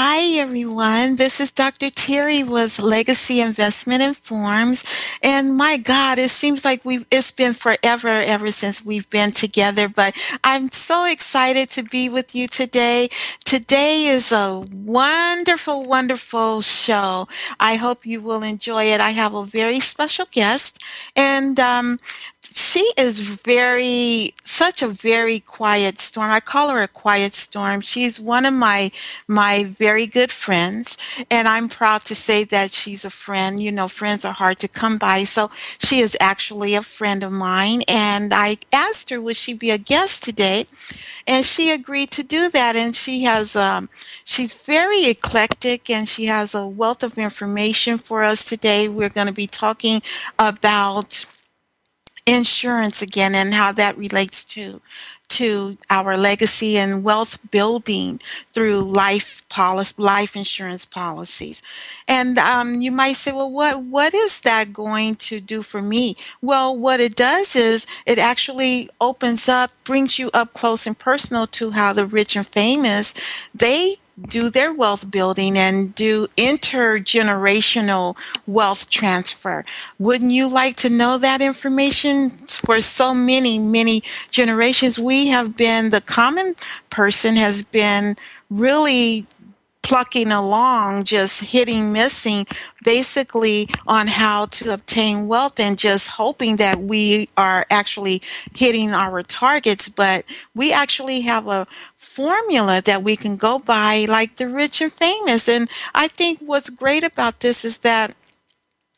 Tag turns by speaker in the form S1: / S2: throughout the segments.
S1: Hi, everyone. This is Dr. Terry with Legacy Investment Informs. And my God, it seems like we've, it's been forever ever since we've been together, but I'm so excited to be with you today. Today is a wonderful, wonderful show. I hope you will enjoy it. I have a very special guest and, um, she is very such a very quiet storm i call her a quiet storm she's one of my my very good friends and i'm proud to say that she's a friend. You know friends are hard to come by so she is actually a friend of mine and i asked her would she be a guest today? And she agreed to do that and she has um, she's very eclectic and she has a wealth of information for us today. We're going to be talking about insurance again and how that relates to to our legacy and wealth building through life policy, life insurance policies. And um, you might say, well, what what is that going to do for me? Well, what it does is it actually opens up, brings you up close and personal to how the rich and famous they do their wealth building and do intergenerational wealth transfer. Wouldn't you like to know that information? For so many, many generations, we have been, the common person has been really plucking along, just hitting, missing, basically on how to obtain wealth and just hoping that we are actually hitting our targets. But we actually have a formula that we can go by, like the rich and famous. And I think what's great about this is that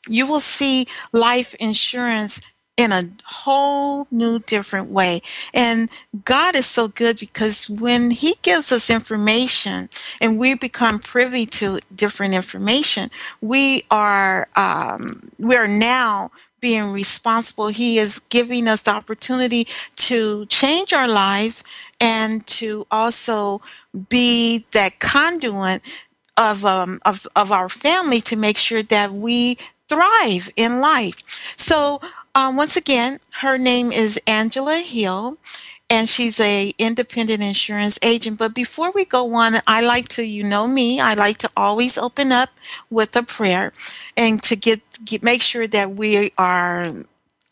S1: you will see life insurance in a whole new different way. And God is so good because when He gives us information and we become privy to different information, we are um, we are now being responsible. He is giving us the opportunity to change our lives and to also be that conduit of um, of of our family to make sure that we thrive in life. So um, once again, her name is Angela Hill, and she's a independent insurance agent. But before we go on, I like to, you know me, I like to always open up with a prayer, and to get, get make sure that we are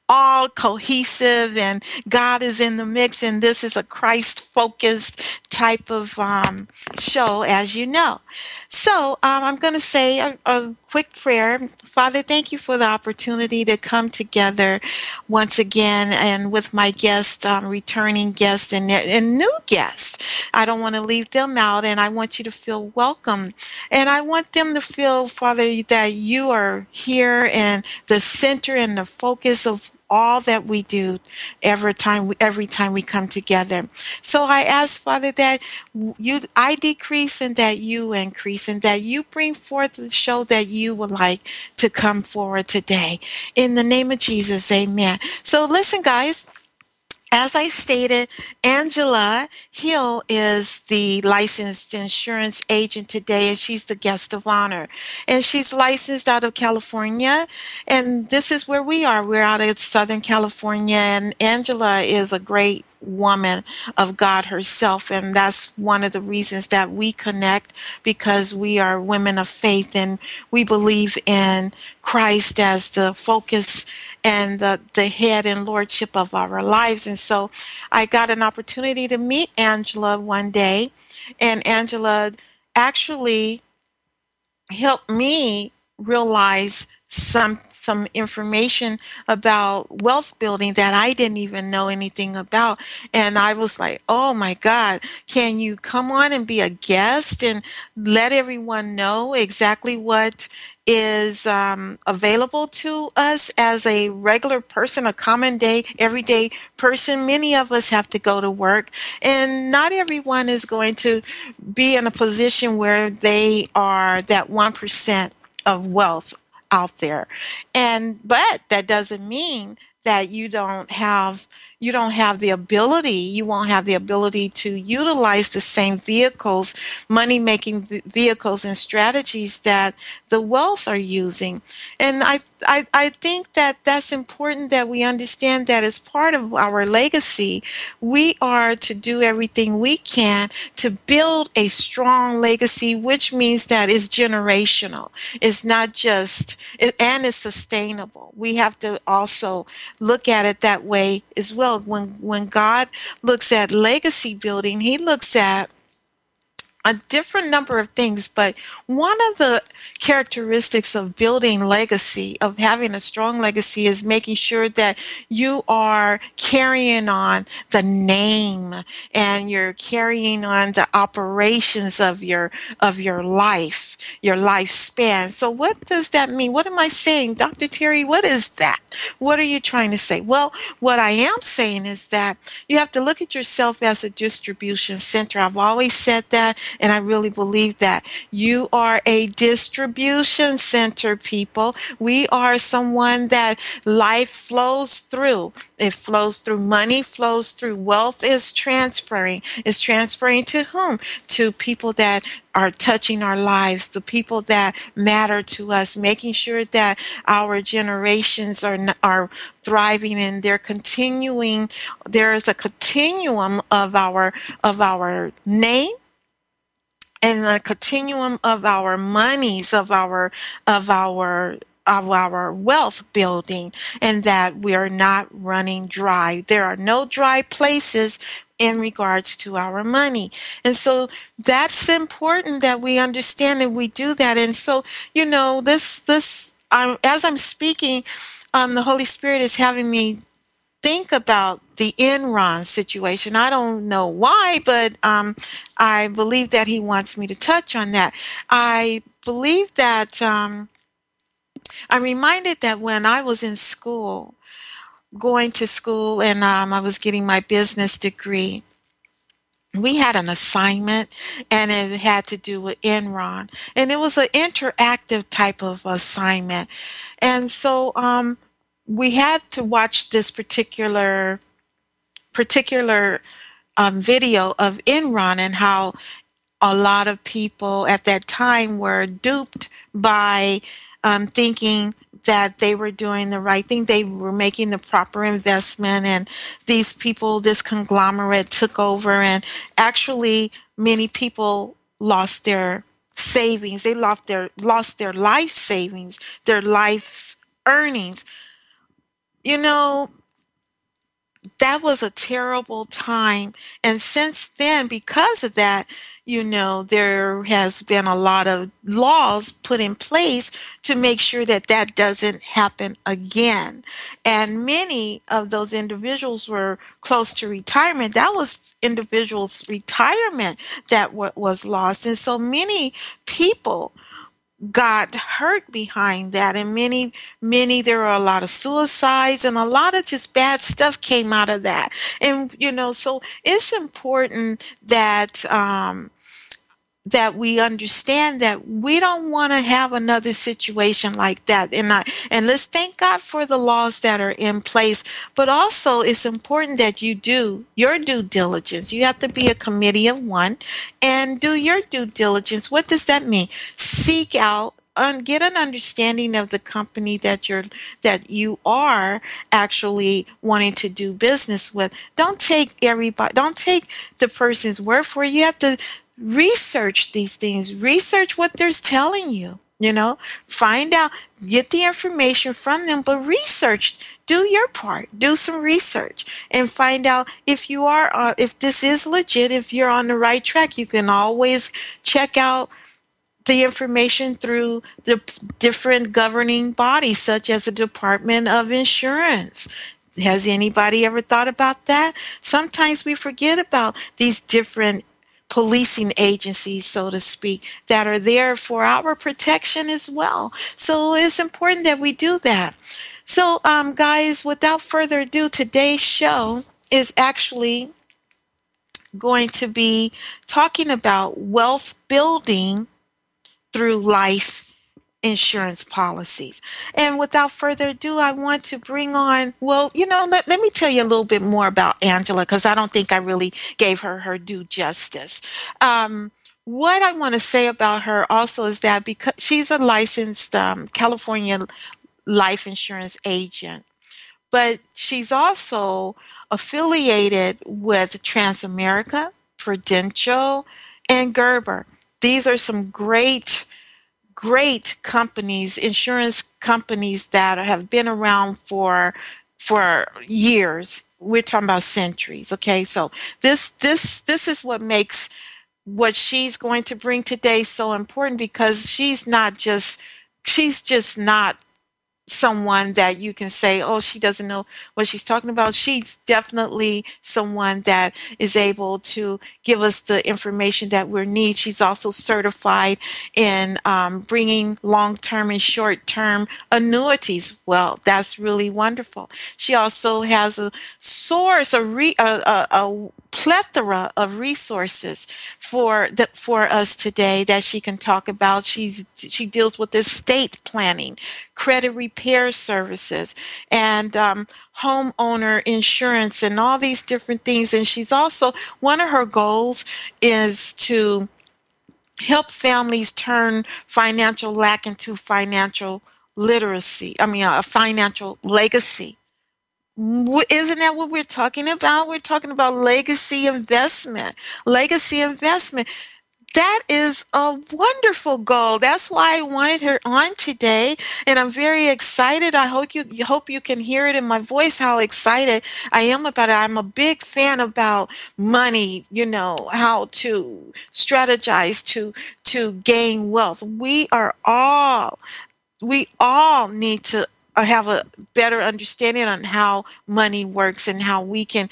S1: all cohesive and God is in the mix. And this is a Christ focused type of um, show, as you know. So um, I'm going to say a, a, quick prayer. Father, thank you for the opportunity to come together once again and with my guests, um, returning guests and, and new guests. I don't want to leave them out and I want you to feel welcome. And I want them to feel, Father, that you are here and the center and the focus of all that we do every time every time we come together. So I ask Father that you I decrease and that you increase and that you bring forth the show that you would like to come forward today. In the name of Jesus, amen. So listen guys, as I stated, Angela Hill is the licensed insurance agent today, and she's the guest of honor. And she's licensed out of California, and this is where we are. We're out of Southern California, and Angela is a great woman of God herself. And that's one of the reasons that we connect because we are women of faith and we believe in Christ as the focus and the, the head and lordship of our lives. And so I got an opportunity to meet Angela one day, and Angela actually helped me realize some some information about wealth building that I didn't even know anything about and I was like oh my god can you come on and be a guest and let everyone know exactly what is um, available to us as a regular person, a common day, everyday person. Many of us have to go to work, and not everyone is going to be in a position where they are that 1% of wealth out there. And but that doesn't mean that you don't have you don't have the ability, you won't have the ability to utilize the same vehicles, money making vehicles and strategies that the wealth are using. And I, I, I think that that's important that we understand that as part of our legacy, we are to do everything we can to build a strong legacy, which means that it's generational. It's not just, and it's sustainable. We have to also look at it that way as well when when God looks at legacy building, he looks at a different number of things, but one of the characteristics of building legacy, of having a strong legacy, is making sure that you are carrying on the name and you're carrying on the operations of your of your life, your lifespan. So what does that mean? What am I saying? Dr. Terry, what is that? What are you trying to say? Well, what I am saying is that you have to look at yourself as a distribution center. I've always said that and I really believe that. You are a distribution center, people. We are someone that life flows through. It flows through money, flows through wealth is transferring. Is transferring to whom? To people that are touching our lives, the people that matter to us, making sure that our generations are are thriving and they're continuing. There is a continuum of our of our name and the continuum of our monies of our of our of our wealth building and that we are not running dry there are no dry places in regards to our money and so that's important that we understand and we do that and so you know this this um, as i'm speaking um, the holy spirit is having me think about the Enron situation. I don't know why, but um, I believe that he wants me to touch on that. I believe that um, I'm reminded that when I was in school, going to school, and um, I was getting my business degree, we had an assignment and it had to do with Enron. And it was an interactive type of assignment. And so um, we had to watch this particular particular um, video of Enron and how a lot of people at that time were duped by um, thinking that they were doing the right thing. They were making the proper investment, and these people, this conglomerate, took over, and actually, many people lost their savings. They lost their lost their life savings, their life's earnings you know, that was a terrible time. And since then, because of that, you know, there has been a lot of laws put in place to make sure that that doesn't happen again. And many of those individuals were close to retirement. That was individuals' retirement that was lost. And so many people got hurt behind that and many many there were a lot of suicides and a lot of just bad stuff came out of that. And you know so it's important that um that we understand that we don't want to have another situation like that. And and let's thank God for the laws that are in place. But also it's important that you do your due diligence. You have to be a committee of one and do your due diligence. What does that mean? Seek out and get an understanding of the company that you're that you are actually wanting to do business with. Don't take everybody don't take the person's word for it. You have to research these things, research what they're telling you. You know, find out, get the information from them, but research, do your part, do some research and find out if you are, uh, if this is legit, if you're on the right track. You can always check out the information through the different governing bodies, such as the Department of Insurance. Has anybody ever thought about that? Sometimes we forget about these different policing agencies, so to speak, that are there for our protection as well. So it's important that we do that. So, um, guys, without further ado, today's show is actually going to be talking about wealth building through life insurance policies. And without further ado, I want to bring on, well, you know, let, let me tell you a little bit more about Angela because I don't think I really gave her her due justice. Um, what I want to say about her also is that because she's a licensed um, California life insurance agent, but she's also affiliated with Transamerica, Prudential, and Gerber. These are some great great companies, insurance companies that have been around for for years. We're talking about centuries. Okay, so this this this is what makes what she's going to bring today so important because she's not just she's just not someone that you can say, oh, she doesn't know what she's talking about. She's definitely someone that is able to give us the information that we need. She's also certified in um, bringing long term and short term annuities. Well, that's really wonderful. She also has a source, a, re, a, a, a plethora of resources for the, for us today that she can talk about. She's she deals with estate planning, credit repair services, and um, homeowner insurance, and all these different things. And she's also one of her goals is to help families turn financial lack into financial literacy. I mean, a financial legacy isn't that what we're talking about? We're talking about legacy investment. Legacy investment. That is a wonderful goal. That's why I wanted her on today, and I'm very excited. I hope you hope you can hear it in my voice how excited I am about it. I'm a big fan about money, you know, how to strategize to to gain wealth. We are all we all need to have a better understanding on how money works and how we can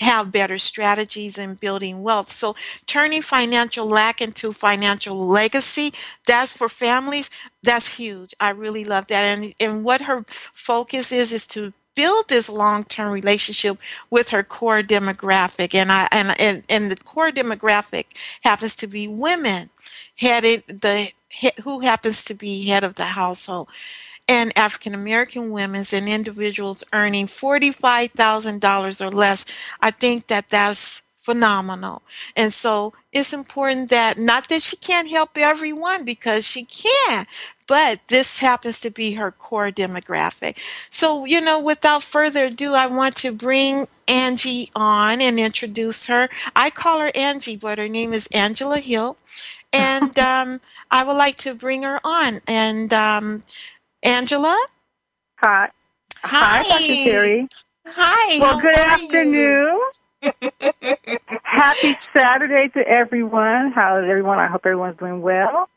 S1: have better strategies in building wealth. So turning financial lack into financial legacy, that's for families, that's huge. I really love that. And and what her focus is is to build this long-term relationship with her core demographic and I and and, and the core demographic happens to be women headed the who happens to be head of the household and African American women and individuals earning $45,000 or less, I think that that's phenomenal. And so it's important that not that she can't help everyone because she can, but this happens to be her core demographic. So, you know, without further ado, I want to bring Angie on and introduce her. I call her Angie, but her name is Angela Hill. And um, I would like to bring her on. And um, Angela?
S2: Hi. Hi, Hi Dr. Terry.
S1: Hi.
S2: Well, good afternoon. Happy Saturday to everyone. How is everyone? I hope everyone's doing well.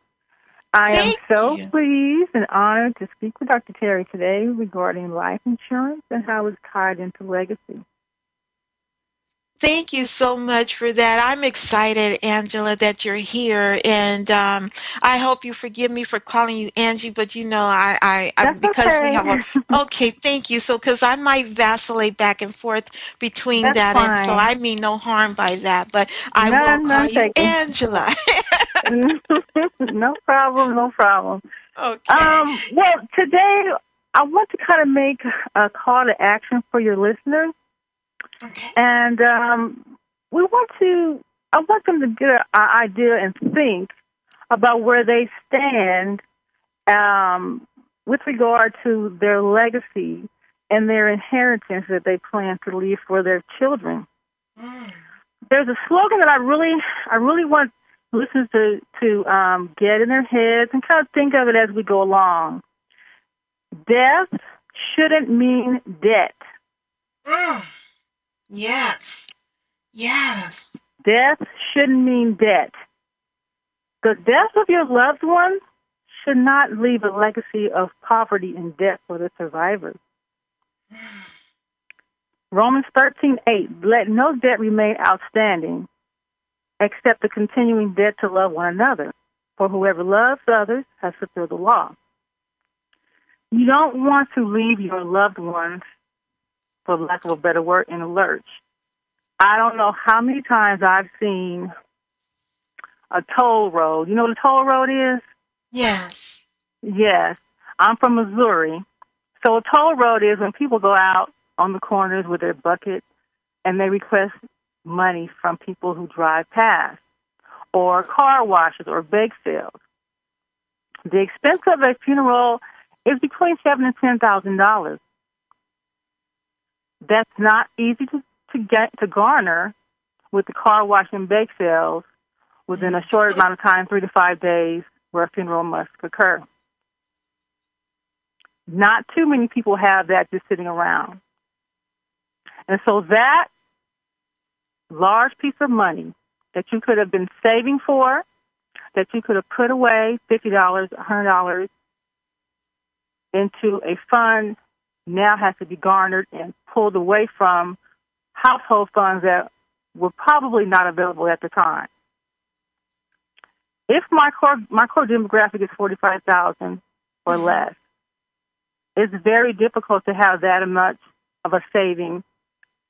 S2: I
S1: Thank
S2: am so
S1: you.
S2: pleased and honored to speak with Dr. Terry today regarding life insurance and how it's tied into legacy.
S1: Thank you so much for that. I'm excited, Angela, that you're here, and um, I hope you forgive me for calling you Angie. But you know, I, I, I because
S2: okay.
S1: we have a okay. Thank you. So, because I might vacillate back and forth between
S2: That's
S1: that,
S2: fine.
S1: and so I mean no harm by that. But I
S2: None,
S1: will call you. Angela.
S2: no problem, no problem.
S1: okay.
S2: Um, well, today I want to kind of make a call to action for your listeners.
S1: Okay.
S2: And um, we want to, I want them to get an idea and think about where they stand um, with regard to their legacy and their inheritance that they plan to leave for their children.
S1: Mm.
S2: There's a slogan that I really, I really want listeners to to um, get in their heads and kind of think of it as we go along. Death shouldn't mean debt.
S1: Mm. Yes. Yes.
S2: Death shouldn't mean debt. The death of your loved one should not leave a legacy of poverty and debt for the survivors. Romans 13:8 Let no debt remain outstanding except the continuing debt to love one another. For whoever loves others has fulfilled the law. You don't want to leave your loved ones, for lack of a better word, in a lurch. I don't know how many times I've seen a toll road. You know what a toll road is?
S1: Yes.
S2: Yes, I'm from Missouri. So a toll road is when people go out on the corners with their bucket and they request money from people who drive past, or car washes or bake sales. The expense of a funeral is between seven and ten thousand dollars. That's not easy to, to get to garner with the car wash and bake sales within a short amount of time, three to five days, where a funeral must occur. Not too many people have that just sitting around. And so that large piece of money that you could have been saving for, that you could have put away $50, $100 into a fund now has to be garnered and pulled away from household funds that were probably not available at the time. If my core my core demographic is forty five thousand or mm-hmm. less, it's very difficult to have that much of a saving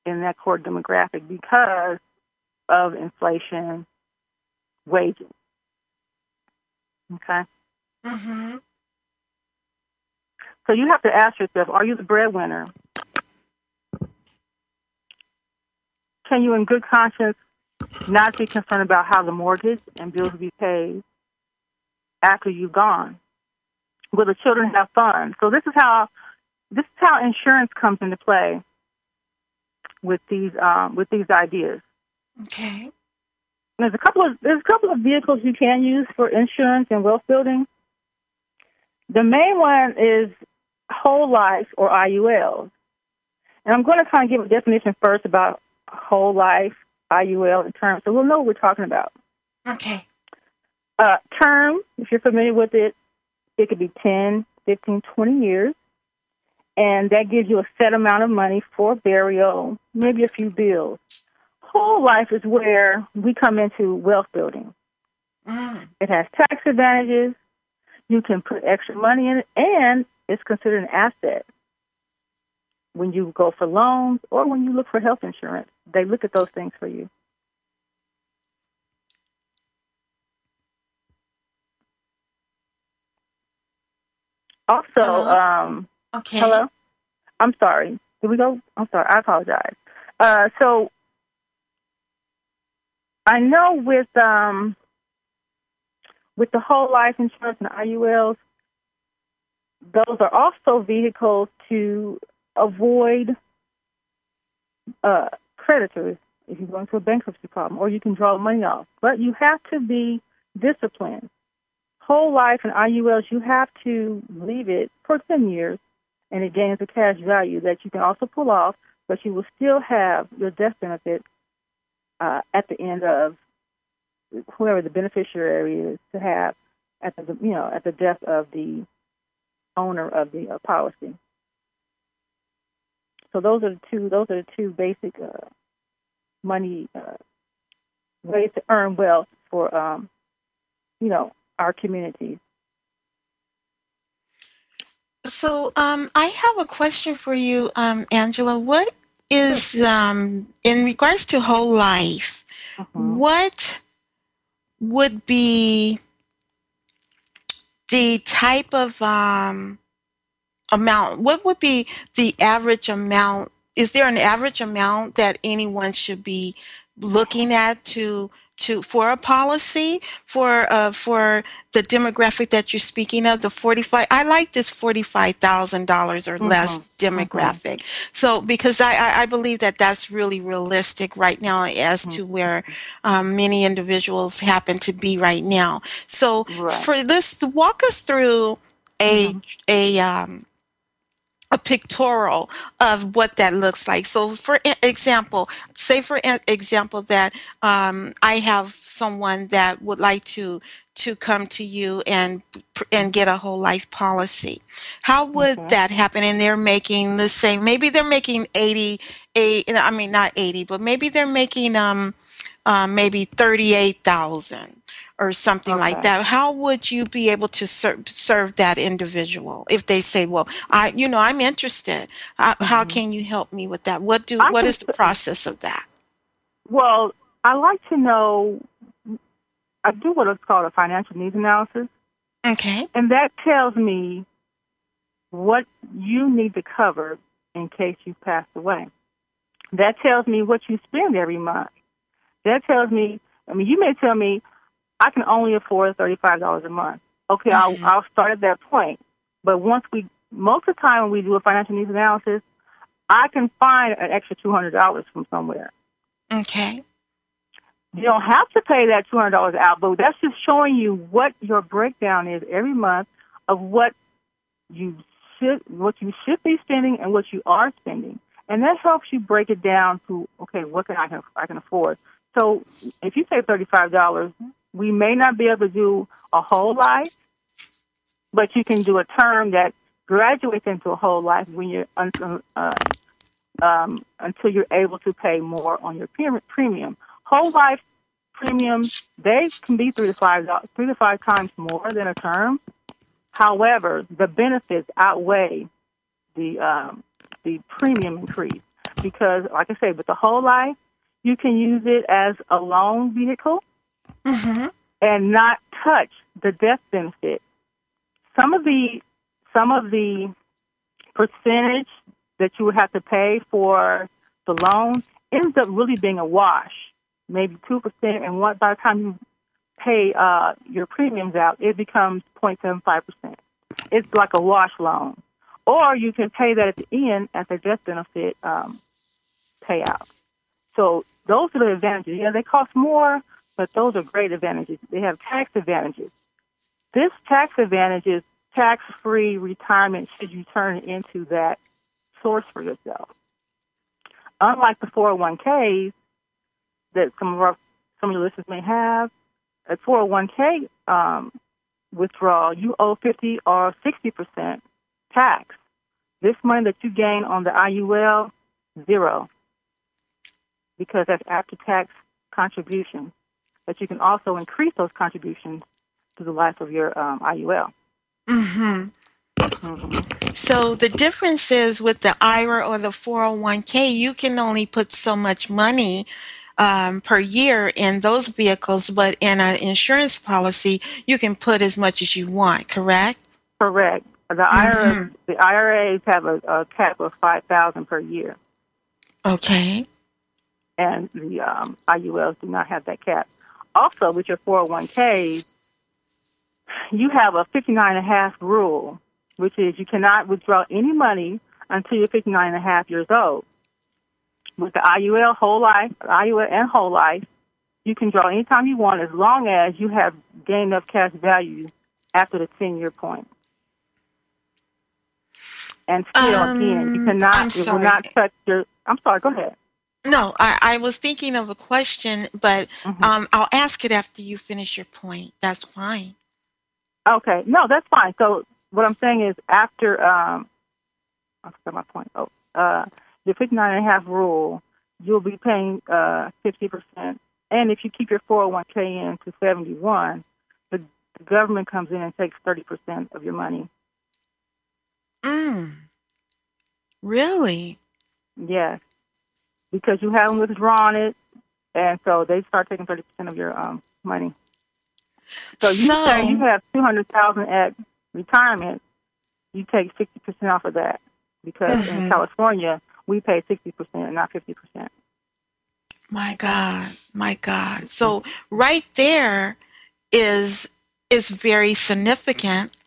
S2: in that core demographic because of inflation, wages. Okay.
S1: Mm-hmm.
S2: So you have to ask yourself: Are you the breadwinner? Can you, in good conscience, not be concerned about how the mortgage and bills will be paid after you've gone? Will the children have fun? So this is how this is how insurance comes into play with these um, with these ideas.
S1: Okay.
S2: There's a couple of there's a couple of vehicles you can use for insurance and wealth building. The main one is whole life or IULs. And I'm going to kind of give a definition first about whole life IUL in terms, so we'll know what we're talking about.
S1: Okay.
S2: Uh, term, if you're familiar with it, it could be 10, 15, 20 years. And that gives you a set amount of money for burial, maybe a few bills. Whole life is where we come into wealth building.
S1: Mm.
S2: It has tax advantages. You can put extra money in it, and it's considered an asset when you go for loans or when you look for health insurance. They look at those things for you. Also, um,
S1: okay.
S2: Hello. I'm sorry. Did we go? I'm sorry. I apologize. Uh, so I know with um, with the whole life insurance and IULs, those are also vehicles to avoid uh, creditors if you go into a bankruptcy problem, or you can draw money off. But you have to be disciplined. Whole life and IULs, you have to leave it for 10 years, and it gains a cash value that you can also pull off, but you will still have your death benefit uh, at the end of whoever the beneficiary is to have at the you know at the death of the owner of the uh, policy. So those are the two. Those are the two basic uh, money uh, ways to earn wealth for um, you know our communities.
S1: So um, I have a question for you, um, Angela. What is um, in regards to whole life?
S2: Mm-hmm.
S1: What would be the type of um, amount, what would be the average amount? Is there an average amount that anyone should be looking at to to for a policy for uh, for the demographic that you're speaking of the 45 i like this $45000 or mm-hmm. less demographic mm-hmm. so because I, I believe that that's really realistic right now as mm-hmm. to where um, many individuals happen to be right now so right. for this walk us through a mm-hmm. a um, a pictorial of what that looks like. So, for example, say for example that um, I have someone that would like to to come to you and and get a whole life policy. How would okay. that happen? And they're making the same. Maybe they're making eighty. eight. I mean, not eighty, but maybe they're making um, um maybe thirty eight thousand or something okay. like that how would you be able to ser- serve that individual if they say well i you know i'm interested uh, mm-hmm. how can you help me with that what do I what is the process of that
S2: well i like to know i do what is called a financial needs analysis
S1: Okay.
S2: And that tells me what you need to cover in case you pass away. That tells me what you spend every month. That tells me, I mean, you may tell me, I can only afford $35 a month. Okay, mm-hmm. I'll, I'll start at that point. But once we, most of the time when we do a financial needs analysis, I can find an extra $200 from somewhere.
S1: Okay.
S2: You don't have to pay that $200 out, but that's just showing you what your breakdown is every month of what you should, what you should be spending and what you are spending. And that helps you break it down to, okay, what can I, can, I can afford? So if you say $35, we may not be able to do a whole life, but you can do a term that graduates into a whole life when you're uh, um, until you're able to pay more on your premium. Whole life premiums they can be three to five three to five times more than a term. However, the benefits outweigh the um, the premium increase because, like I say, with the whole life, you can use it as a loan vehicle
S1: mm-hmm.
S2: and not touch the death benefit. Some of the some of the percentage that you would have to pay for the loan ends up really being a wash, maybe two percent, and what by the time you pay uh, your premiums out, it becomes 0.75 percent. It's like a wash loan, or you can pay that at the end as a death benefit um, payout. So those are the advantages. Yeah, they cost more, but those are great advantages. They have tax advantages. This tax advantage is tax-free retirement should you turn into that source for yourself. Unlike the 401ks that some of our some of your listeners may have, a 401k um, withdrawal, you owe 50 or 60 percent tax. This money that you gain on the IUL, zero, because that's after-tax contributions. But you can also increase those contributions to the life of your um, IUL.
S1: Mm-hmm. So the difference is with the IRA or the 401k, you can only put so much money um, per year in those vehicles, but in an insurance policy, you can put as much as you want. Correct?
S2: Correct. The IRA, mm-hmm. the IRAs have a, a cap of five thousand per year.
S1: Okay.
S2: And the um, IULs do not have that cap. Also, with your 401ks, you have a 59 and a half rule which is you cannot withdraw any money until you're 59 and a half years old. With the IUL whole life, IUL and whole life, you can draw anytime you want as long as you have gained enough cash value after the 10 year point. And still, um, again, you cannot, it will not touch your, I'm sorry, go ahead.
S1: No, I, I was thinking of a question, but mm-hmm. um, I'll ask it after you finish your point. That's fine.
S2: Okay, no, that's fine. So what I'm saying is after um, I forgot my point. Oh, uh, the 59 and a half rule, you'll be paying uh, 50%. And if you keep your 401k in to 71, the, the government comes in and takes 30% of your money.
S1: Mm. Really?
S2: Yes. Because you haven't withdrawn it, and so they start taking 30% of your um, money. So you so, say you have 200000 at retirement, you take 60% off of that because mm-hmm. in California, we pay 60% not 50%.
S1: My God, my God. So right there is is very significant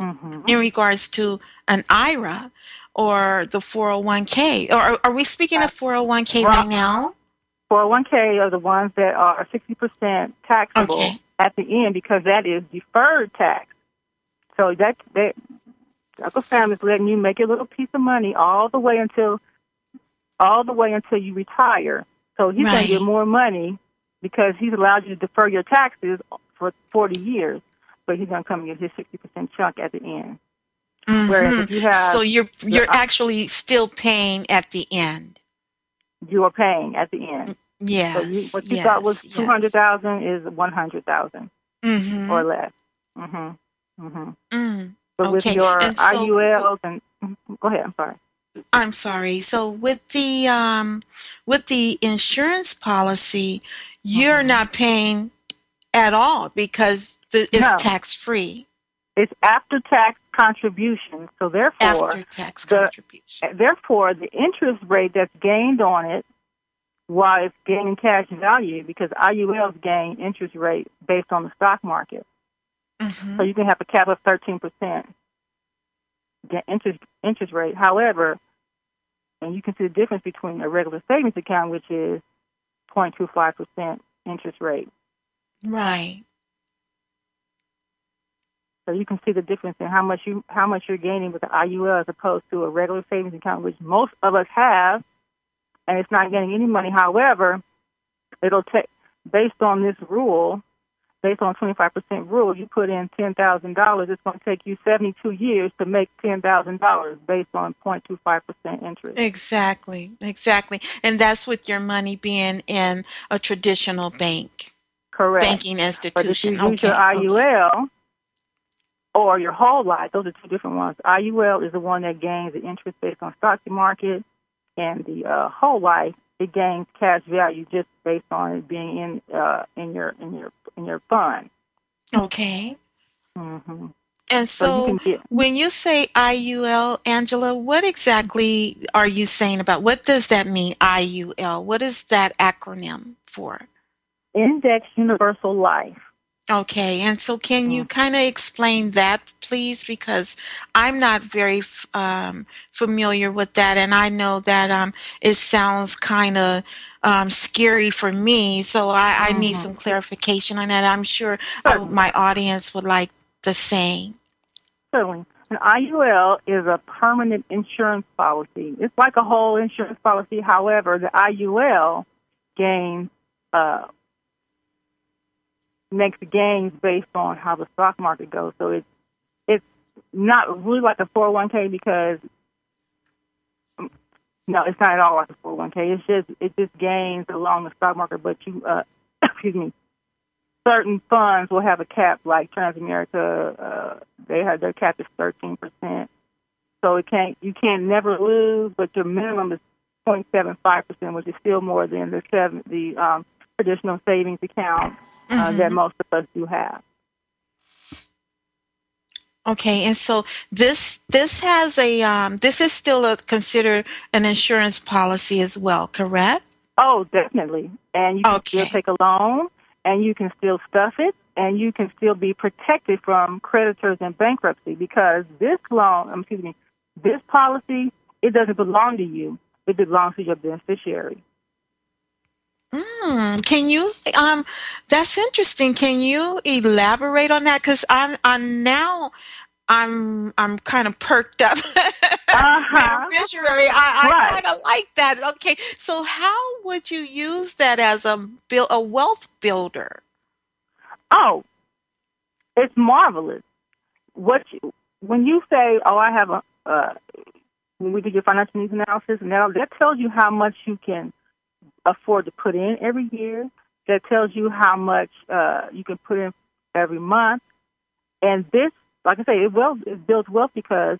S1: mm-hmm. in regards to an IRA or the 401k. Or are we speaking of 401k right now?
S2: 401k are the ones that are 60% taxable okay. at the end because that is deferred tax. So that that Uncle Sam is letting you make a little piece of money all the way until all the way until you retire. So he's right. going to get more money because he's allowed you to defer your taxes for 40 years, but he's going to come and get his 60% chunk at the end.
S1: Mm-hmm. Whereas if you have, so you're you're actually still paying at the end.
S2: You are paying at the end.
S1: Yes.
S2: So you, what you yes, thought was two hundred thousand yes. is one hundred thousand
S1: mm-hmm.
S2: or less. Mm-hmm.
S1: Mm-hmm. Mm,
S2: but okay. with your and so, IULs and mm-hmm, go ahead. I'm sorry.
S1: I'm sorry. So with the um, with the insurance policy, you're mm-hmm. not paying at all because the, it's no. tax free.
S2: It's after tax contribution. So therefore,
S1: After tax
S2: the-
S1: contribution.
S2: therefore, the interest rate that's gained on it, while it's gaining cash value, because IULs gain interest rate based on the stock market.
S1: Mhm.
S2: So you can have a cap of thirteen percent interest interest rate. However, and you can see the difference between a regular savings account, which is 0.25 percent interest rate.
S1: Right.
S2: So you can see the difference in how much you how much you're gaining with the IUL as opposed to a regular savings account, which most of us have, and it's not getting any money. However, it'll take based on this rule, based on 25% rule, you put in $10,000, it's going to take you 72 years to make $10,000 based on 0.25% interest.
S1: Exactly. Exactly. And that's with your money being in a traditional bank,
S2: Correct.
S1: banking institution.
S2: But if you
S1: institution.
S2: use
S1: okay.
S2: your
S1: okay.
S2: Or your whole life, those are two different ones. IUL is the one that gains the interest based on stock market, and the uh, whole life it gains cash value just based on it being in uh, in your in your in your fund.
S1: Okay.
S2: Mm-hmm.
S1: And
S2: So,
S1: so,
S2: you get
S1: when you say IUL, Angela, what exactly are you saying about what does that mean, IUL? What is that acronym for?
S2: Index Universal Life.
S1: Okay, and so can you kind of explain that, please? Because I'm not very f- um, familiar with that, and I know that um, it sounds kind of um, scary for me. So I, I need
S2: Mhm.
S1: some clarification on that. I'm sure I, my audience would like the same.
S2: Certainly. An IUL is a permanent insurance policy. It's like a whole insurance policy. However, the IUL gains uh, makes gains based on how the stock market goes. So it's it's not really like a 401k because um, no, it's not at all like a 401k. It's just it just gains along the stock market, but you uh, excuse me. Certain funds will have a cap, like Transamerica. Uh, they have their cap is thirteen percent, so it can't you can't never lose, but your minimum is 0.75 percent, which is still more than the seven the um, traditional savings account uh,
S1: Mhm.
S2: that most of us do have.
S1: Okay, and so this this has a um, this is still a, considered an insurance policy as well, correct?
S2: Oh, definitely. And you can still take a loan, and you can still stuff it, and you can still be protected from creditors and bankruptcy because this loan, um, excuse me, this policy, it doesn't belong to you. It belongs to your beneficiary.
S1: Mm, can you um that's interesting. Can you elaborate on that cuz I'm I'm now I'm I'm kind of perked up.
S2: Uh-huh.
S1: Beneficiary. I, kind of like that. Okay. So how would you use that as a build a wealth builder?
S2: Oh, it's marvelous. What you, when you say, "Oh, I have a," uh, when we did your financial needs analysis, and that that tells you how much you can afford to put in every year. That tells you how much uh, you can put in every month. And this, like I say, it well it builds wealth because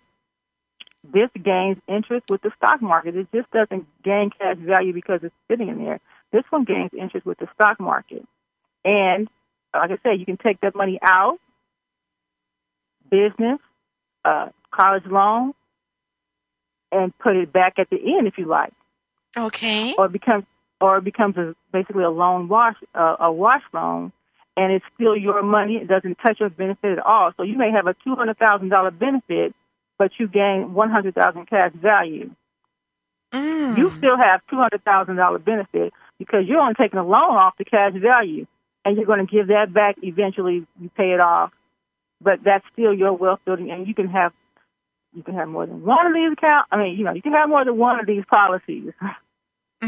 S2: this gains interest with the stock market. It just doesn't gain cash value because it's sitting in there. This one gains interest with the stock market. And like I said, you can take that money out, business, uh, college loan, and put it back at the end if you like,
S1: Okay.
S2: or it becomes or it becomes a, basically a loan wash uh, a wash loan, and it's still your money. It doesn't touch your benefit at all. So you may have a two hundred thousand dollar benefit, but you gain one hundred thousand cash value.
S1: Mm.
S2: You still have two hundred thousand dollar benefit because you're only taking a loan off the cash value, and you're going to give that back eventually. You pay it off, but that's still your wealth building, and you can have you can have more than one of these accounts. I mean, you know, you can have more than one of these policies.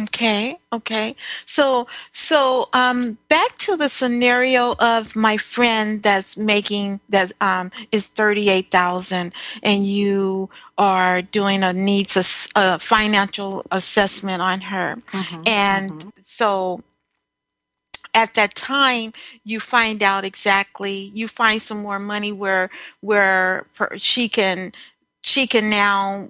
S1: Okay, okay. So, so um, back to the scenario of my friend that's making that um, is thirty eight thousand, and you are doing a needs ass- a financial assessment on her, and so at that time you find out exactly you find some more money where where she can she can now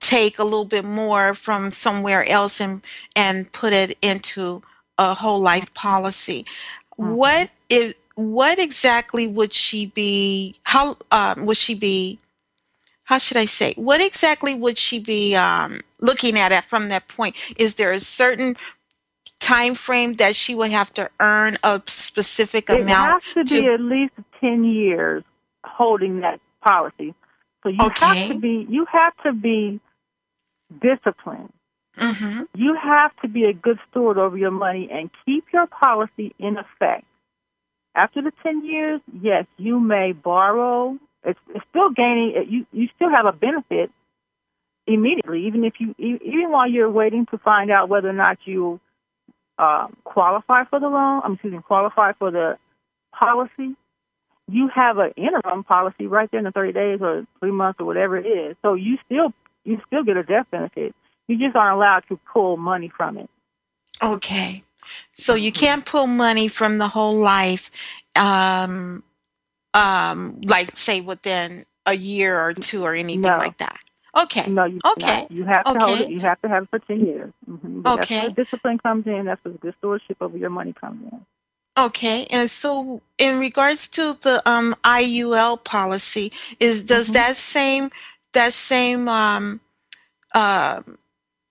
S1: take a little bit more from somewhere else and and put it into a whole life policy
S2: Mhm.
S1: what if what exactly would she be? How um, would she be? How should I say? What exactly would she be um, looking at, at from that point? Is there a certain time frame that she would have to earn a specific amount?
S2: It has to be at least 10 years holding that policy. So you have
S1: Okay.
S2: to be you have to be disciplined.
S1: hmm
S2: You have to be a good steward over your money and keep your policy in effect. After the 10 years, yes, you may borrow. It's, it's still gaining. You you still have a benefit immediately, even if you even while you're waiting to find out whether or not you uh, qualify for the loan. I'm excuse me, qualify for the policy. You have an interim policy right there in the 30 days or three months or whatever it is. So you still you still get a death benefit. You just aren't allowed to pull money from it.
S1: Okay. So you can't pull money from the whole life, um, um, like say within a year or two or anything
S2: No.
S1: like that. Okay.
S2: No, you
S1: Okay.
S2: not. You have to hold it. You have to have it for 10 years. hmm But
S1: Okay.
S2: That's where discipline comes in. That's where the good stewardship over your money comes in.
S1: Okay. And so in regards to the um IUL policy, is does
S2: Mhm.
S1: that same that same um um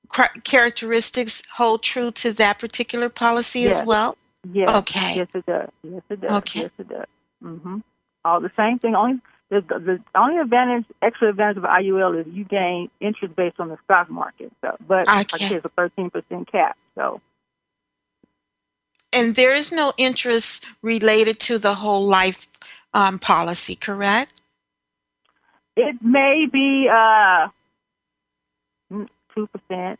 S1: cra- characteristics hold true to that particular policy as well?
S2: Yes.
S1: Okay.
S2: Yes, it does. Yes, it does.
S1: Okay.
S2: Yes, it does. hmm All the same thing. Only the, the only advantage, extra advantage of IUL is you gain interest based on the stock market. So, but like I
S1: Okay.
S2: said, it's a thirteen percent cap. So
S1: And there is no interest related to the whole life um, policy, correct?
S2: it may be uh two percent,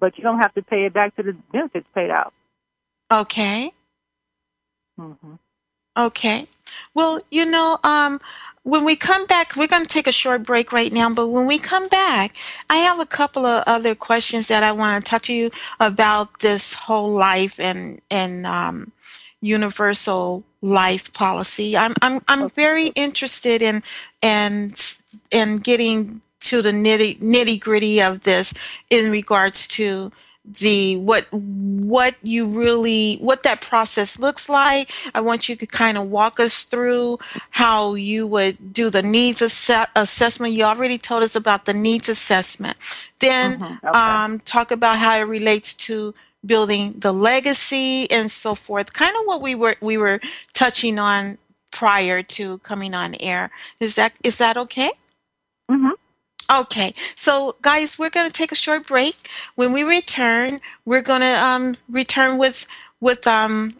S2: but you don't have to pay it back to the benefits paid out.
S1: Okay.
S2: hmm
S1: Okay. Well, you know, um, when we come back, we're going to take a short break right now, but when we come back, I have a couple of other questions that I want to talk to you about this whole life and, and, um, universal life policy. I'm, I'm, I'm very interested in, in, in getting to the nitty, nitty gritty of this in regards to the what what you really what that process looks like. I want you to kind of walk us through how you would do the needs asse- assessment. You already told us about the needs assessment. Then
S2: Mhm. Okay.
S1: um, talk about how it relates to building the legacy and so forth. Kind of what we were we were touching on prior to coming on air. Is that is that okay?
S2: Hmm
S1: Okay, so guys, we're going to take a short break. When we return, we're going to um, return with with um,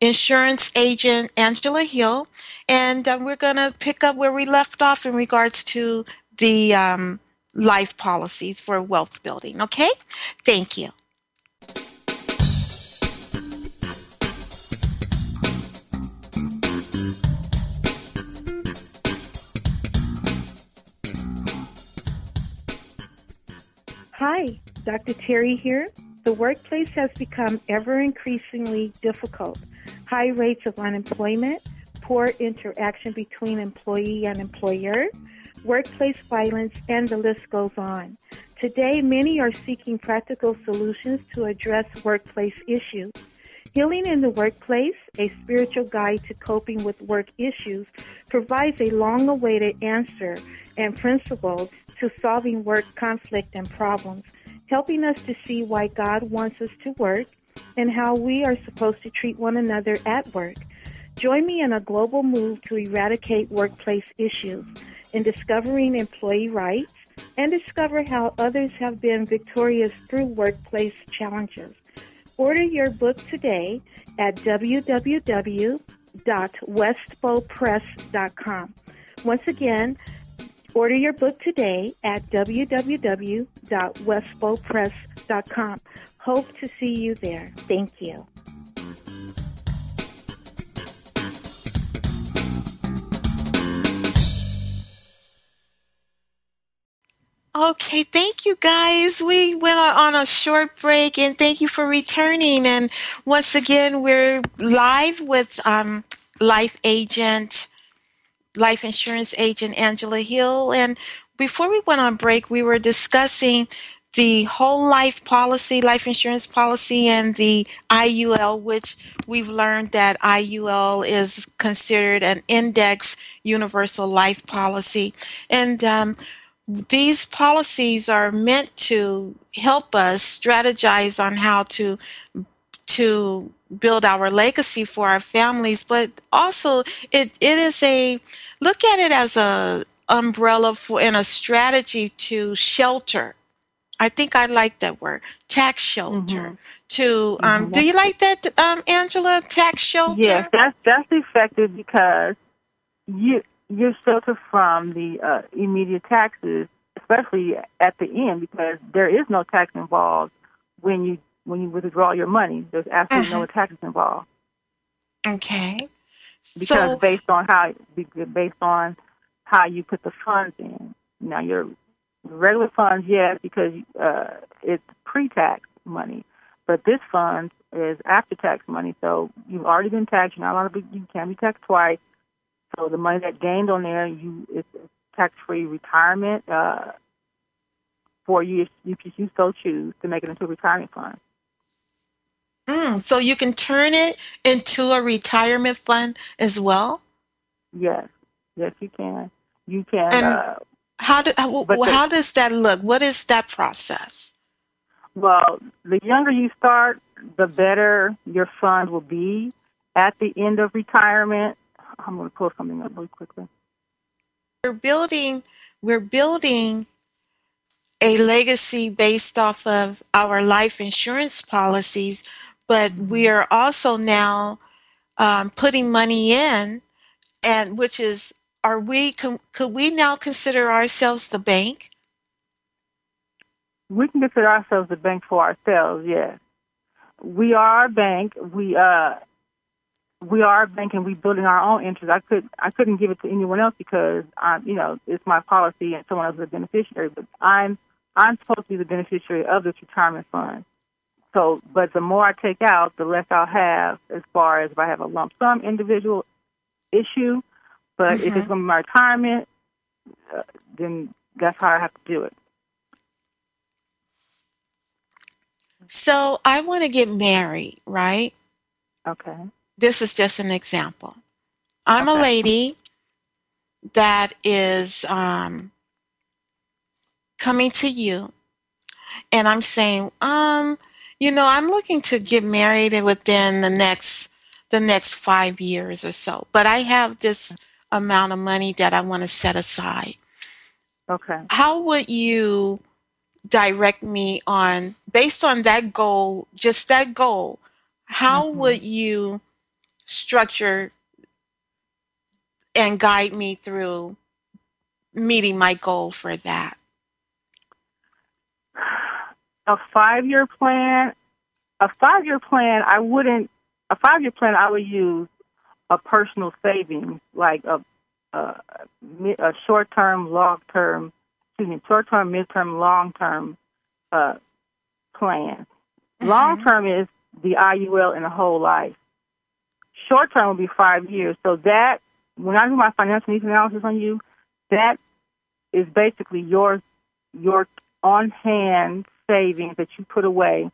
S1: insurance agent Angela Hill, and um, we're going to pick up where we left off in regards to the um, life policies for wealth building. Okay, thank you.
S3: Hi, Dr. Terry here. The workplace has become ever increasingly difficult. High rates of unemployment, poor interaction between employee and employer, workplace violence, and the list goes on. Today, many are seeking practical solutions to address workplace issues. Healing in the Workplace, a spiritual guide to coping with work issues, provides a long awaited answer and principles to solving work conflict and problems, helping us to see why God wants us to work and how we are supposed to treat one another at work. Join me in a global move to eradicate workplace issues in discovering employee rights and discover how others have been victorious through workplace challenges. Order your book today at www.westbowpress.com. Once again, order your book today at www.westbowpress.com. Hope to see you there. Thank you.
S1: Okay, thank you guys. We went on a short break and thank you for returning. And once again, we're live with um, life agent, life insurance agent Angela Hill. And before we went on break, we were discussing the whole life policy, life insurance policy, and the IUL, which we've learned that IUL is considered an index universal life policy. And um, these policies are meant to help us strategize on how to to build our legacy for our families but also it, it is a look at it as a umbrella for and a strategy to shelter I think I like that word, tax shelter.
S2: Mhm.
S1: To um,
S2: Mhm.
S1: do you like that, um, Angela? Tax shelter.
S2: Yes, that's that's effective because you you're sheltered from the uh, immediate taxes, especially at the end, because there is no tax involved when you when you withdraw your money. There's absolutely no taxes involved
S1: Okay.
S2: because
S1: So
S2: based on how based on how you put the funds in. Now your regular funds, yes, because uh, it's pre-tax money, but this fund is after-tax money. So you've already been taxed. You're not allowed to be. You can't be taxed twice. So the money that gained on there, you it's tax-free retirement uh, for you if, you so choose to make it into a retirement fund.
S1: mm, so you can turn it into a retirement fund as well.
S2: Yes, yes, you can. You can.
S1: And
S2: uh,
S1: how do how,
S2: but the,
S1: how does that look? What is that process?
S2: Well, the younger you start, the better your fund will be at the end of retirement. I'm going to pull something up really quickly.
S1: We're building we're building a legacy based off of our life insurance policies, but we
S2: Mm-hmm.
S1: are also now um, putting money in, and which is are we con- could we now consider ourselves the bank?
S2: We can consider ourselves the bank for ourselves. Yes, we are a bank. We uh we are banking, we building our own interest. I could I couldn't give it to anyone else because I'm you know it's my policy, and someone else is a beneficiary. But I'm I'm supposed to be the beneficiary of this retirement fund. So, but the more I take out, the less I'll have as far as if I have a lump sum individual issue. But if it's
S1: hmm
S2: going to be my retirement, uh, then that's how I have to do it.
S1: So I want to get married, right?
S2: Okay.
S1: This is just an example. I'm a lady that is um, coming to you, and I'm saying, um, you know, I'm looking to get married within the next the next five years or so, but I have this amount of money that I want to set aside.
S2: Okay.
S1: How would you direct me on based on that goal, just that goal? How
S2: hmm
S1: would you structure and guide me through meeting my goal for that?
S2: A five year plan. A five year plan. I wouldn't. A five year plan. I would use a personal savings, like a a, a short term, long term. Excuse me, short term, mid term, long term uh, plan. Long
S1: hmm
S2: term is the IUL and the whole life. Short term will be five years. So that when I do my financial needs analysis on you, that is basically your your on hand savings that you put away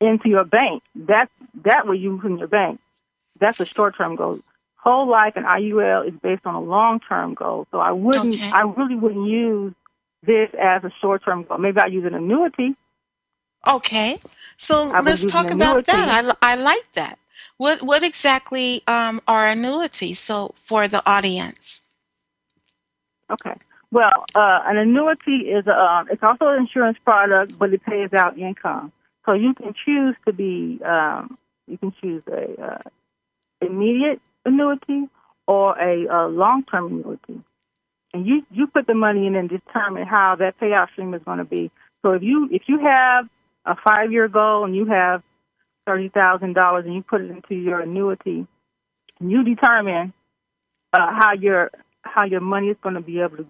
S2: into your bank. That that way you put in your bank. That's a short term goal. Whole life and IUL is based on a long term goal. So I wouldn't
S1: Okay.
S2: I really wouldn't use this as a short term goal. Maybe I use an annuity.
S1: Okay. So let's talk about that. I, I like that. What what exactly um, are annuities? So for the audience.
S2: Okay. Well, uh, an annuity is a, um, it's also an insurance product, but it pays out income. So you can choose to be um, you can choose a uh, immediate annuity or a, uh long term annuity, and you you put the money in and determine how that payout stream is going to be. So if you if you have a five year goal and you have thirty thousand dollars and you put it into your annuity, you determine uh, how your how your money is going to be able to,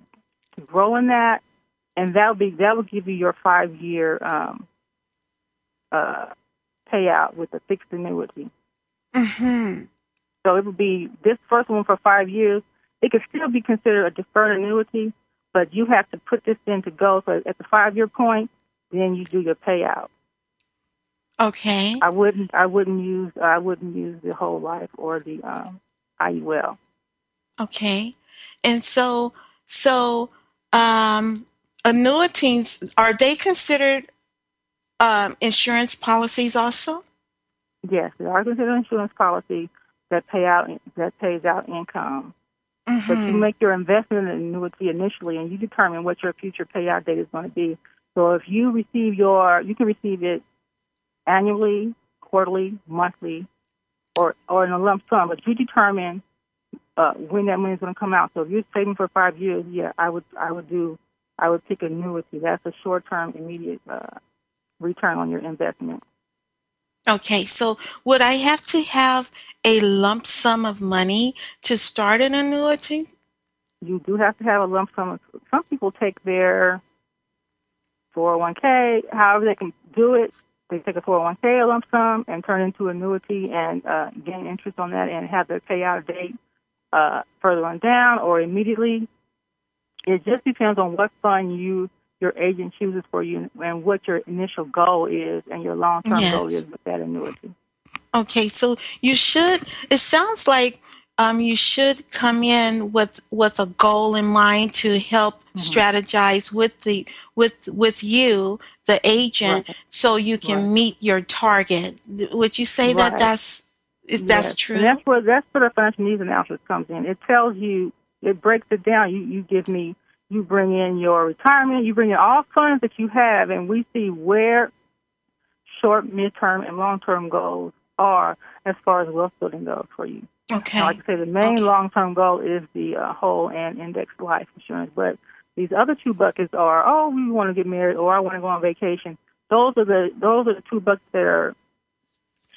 S2: to grow in that, and that will be that will give you your five year um, uh, payout with a fixed annuity.
S1: hmm
S2: So it would be this first one for five years. It could still be considered a deferred annuity, but you have to put this in to go. So at the five year point, then you do your payout.
S1: Okay.
S2: I wouldn't I wouldn't use I wouldn't use the whole life or the um, IUL.
S1: Okay. And so so um, annuities are they considered um, insurance policies also?
S2: Yes, they are considered insurance policies that pay out that pays out income.
S1: Mm-hmm.
S2: But you make your investment in annuity initially, and you determine what your future payout date is going to be. So if you receive your, you can receive it annually, quarterly, monthly, or or in a lump sum. But you determine uh, when that money is going to come out. So if you're saving for five years, yeah, I would I would do I would pick annuity. That's a short term, immediate uh, return on your investment.
S1: Okay, so would I have to have a lump sum of money to start an annuity?
S2: You do have to have a lump sum. Some people take their 401k, however they can do it. They take a 401k a lump sum and turn it into annuity and uh, gain interest on that and have their payout date uh, further on down or immediately. It just depends on what fund you your agent chooses for you and what your initial goal is and your long term
S1: Yes.
S2: goal is with that annuity.
S1: Okay, so you should. It sounds like um, you should come in with with a goal in mind to help strategize with the with with you, the agent,
S2: Right.
S1: so you can
S2: Right.
S1: meet your target. Would you say that that's is that's true?
S2: And that's where that's where the financial needs analysis comes in. It tells you, it breaks it down. You you give me, you bring in your retirement, you bring in all funds that you have, and we see where short, midterm, and long term goals are as far as wealth building goes for you.
S1: Okay.
S2: Like I say, the main
S1: Okay.
S2: long term goal is the uh, whole and index life insurance, but these other two buckets are, oh, we want to get married, or I want to go on vacation. Those are the those are the two buckets that are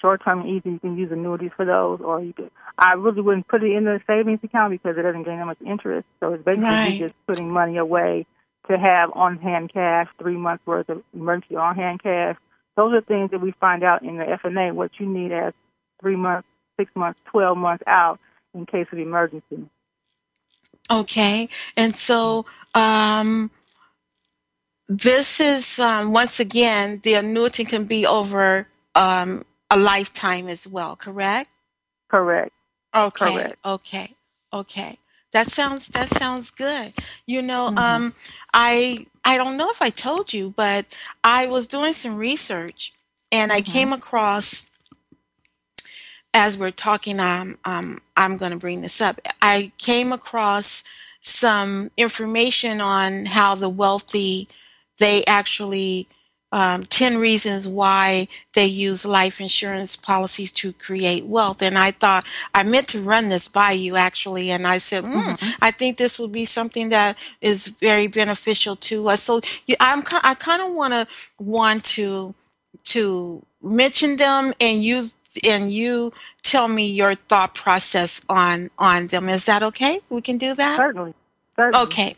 S2: short term and easy. You can use annuities for those, or you could. I really wouldn't put it in the savings account because it doesn't gain that much interest. So it's basically
S1: Right.
S2: just putting money away to have on hand cash, three months worth of emergency on hand cash. Those are things that we find out in the FNA what you need as three months, six months, twelve months out in case of emergency.
S1: Okay, and so um, this is um, once again the annuity can be over um, a lifetime as well, correct?
S2: Correct.
S1: Okay,
S2: Correct.
S1: okay, okay. That sounds that sounds good. You know,
S2: Mhm.
S1: um, I I don't know if I told you, but I was doing some research and I
S2: Mhm.
S1: came across as we're talking, um, um, I'm going to bring this up. I came across some information on how the wealthy they actually um, 10 reasons why they use life insurance policies to create wealth. And I thought, I meant to run this by you actually. And I said, mm,
S2: Mhm.
S1: I think this would be something that is very beneficial to us. So I'm, I kind of want to want to to mention them and you and you tell me your thought process on on them. Is that okay? We can do that?
S2: Certainly. Certainly.
S1: Okay.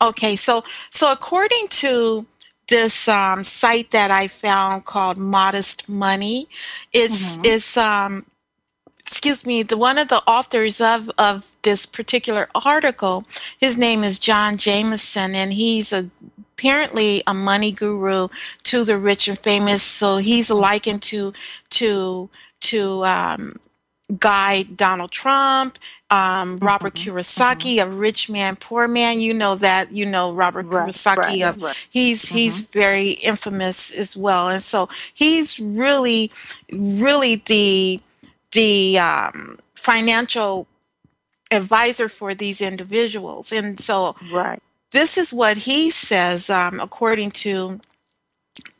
S1: Okay. So so according to this um, site that I found called Modest Money, it's
S2: Mhm.
S1: it's um excuse me, the one of the authors of of this particular article, his name is John Jameson, and he's a apparently a money guru to the rich and famous. So he's likened to to to um, guide Donald Trump, um, Robert
S2: Mhm,
S1: Kiyosaki, a rich man, poor man. You know that. You know Robert
S2: Right,
S1: Kiyosaki.
S2: right,
S1: of
S2: right.
S1: he's he's very infamous as well, and so he's really, really the the um, financial advisor for these individuals, and so
S2: Right.
S1: This is what he says, um, according to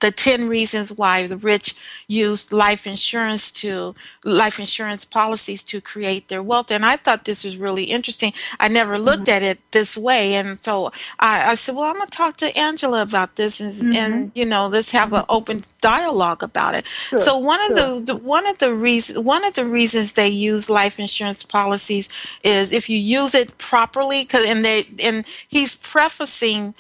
S1: the 10 reasons why the rich use life insurance to life insurance policies to create their wealth. And i thought this was really interesting. I never looked mm-hmm. at it this way. And so i, I said well i'm going to talk to angela about this and, and mm-hmm. you know let's have an mm-hmm. open dialogue about it.
S2: Sure,
S1: so one of
S2: sure.
S1: the, the one of the reasons one of the reasons they use life insurance policies is if you use it properly because and they and he's prefacing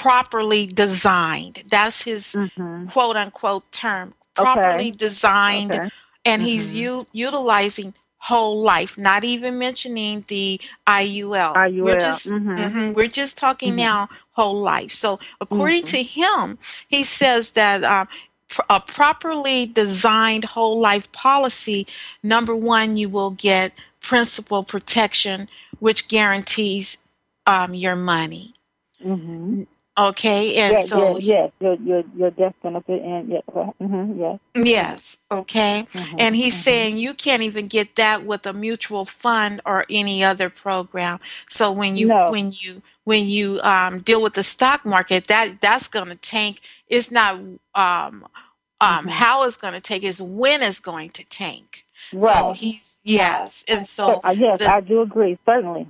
S1: properly designed that's his
S2: Mhm.
S1: quote unquote term properly designed
S2: Okay.
S1: and he's
S2: Mhm.
S1: u- utilizing whole life, not even mentioning the IUL.
S2: IUL.
S1: We're just
S2: Mhm.
S1: mhm, we're just talking
S2: Mhm.
S1: now whole life. So according
S2: Mhm.
S1: to him, he says that um, pr- a properly designed whole life policy, number one, you will get principal protection, which guarantees um, your money. Okay, and
S2: Yeah,
S1: so
S2: yeah, yes, your your your death benefit and yeah, mm-hmm, yes.
S1: yes, okay.
S2: Mhm.
S1: And he's
S2: mhm.
S1: saying you can't even get that with a mutual fund or any other program. So when you
S2: No.
S1: when you when you um, deal with the stock market, that that's going to tank. It's not um, um,
S2: Mhm.
S1: how it's going to take; is when it's going to tank. So he's yes, and so
S2: Uh, yes,
S1: the
S2: I do agree, certainly.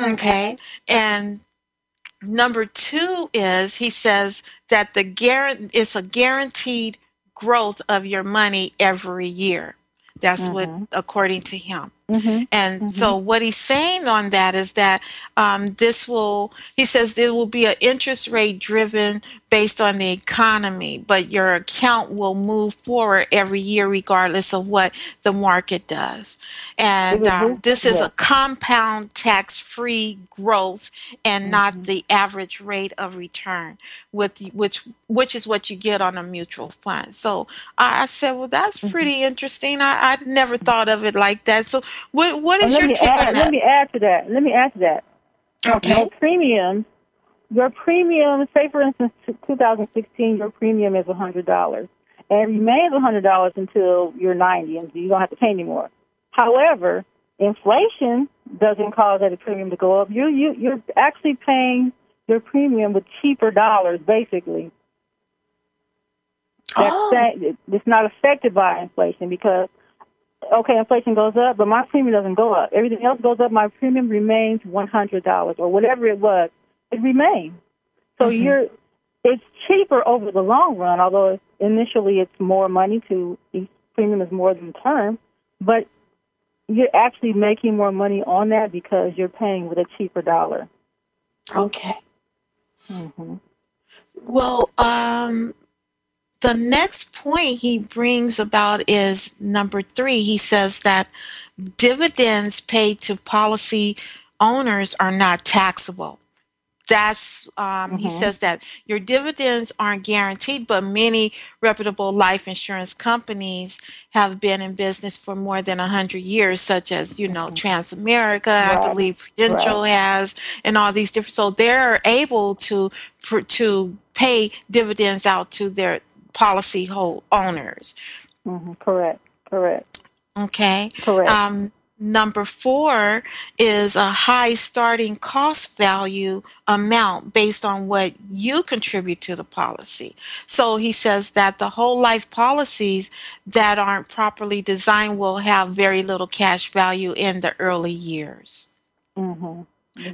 S1: okay, and number two is he says that the guarant it's a guaranteed growth of your money every year. That's what
S2: Mhm.
S1: according to him.
S2: Mhm.
S1: And
S2: Mhm.
S1: so what he's saying on that is that um, this will, he says there will be an interest rate driven based on the economy, but your account will move forward every year regardless of what the market does. And
S2: will
S1: um, this is
S2: yeah.
S1: a compound tax free growth and not
S2: Mhm.
S1: the average rate of return with which which is what you get on a mutual fund. So I, I said, well, that's
S2: Mhm.
S1: pretty interesting. I, I'd never thought of it like that. So what what is your take
S2: add,
S1: on
S2: let me add to that. Let me add to that.
S1: Okay.
S2: Your premiums, your premium, say for instance, 2016, your premium is $100. And it remains $100 until you're 90 and you don't have to pay anymore. However, inflation doesn't cause that premium to go up. You, you, you're actually paying your premium with cheaper dollars, basically. That's
S1: Oh.
S2: saying- it's not affected by inflation because okay, inflation goes up, but my premium doesn't go up. Everything else goes up. My premium remains one hundred dollars or whatever it was. It remains. So
S1: Mhm.
S2: you're it's cheaper over the long run, although initially it's more money to each premium is more than term, but you're actually making more money on that because you're paying with a cheaper dollar.
S1: Okay.
S2: hmm
S1: Well, um, the next point he brings about is number three. He says that dividends paid to policy owners are not taxable. That's um, he
S2: Mhm.
S1: says that your dividends aren't guaranteed, but many reputable life insurance companies have been in business for more than a hundred years, such as you know Transamerica, I believe Prudential has, and all these different. So they're able to to pay dividends out to their policy hold owners.
S2: hmm Correct. Correct.
S1: Okay.
S2: Correct.
S1: Um, number four is a high starting cost value amount based on what you contribute to the policy. So he says that the whole life policies that aren't properly designed will have very little cash value in the early years.
S2: hmm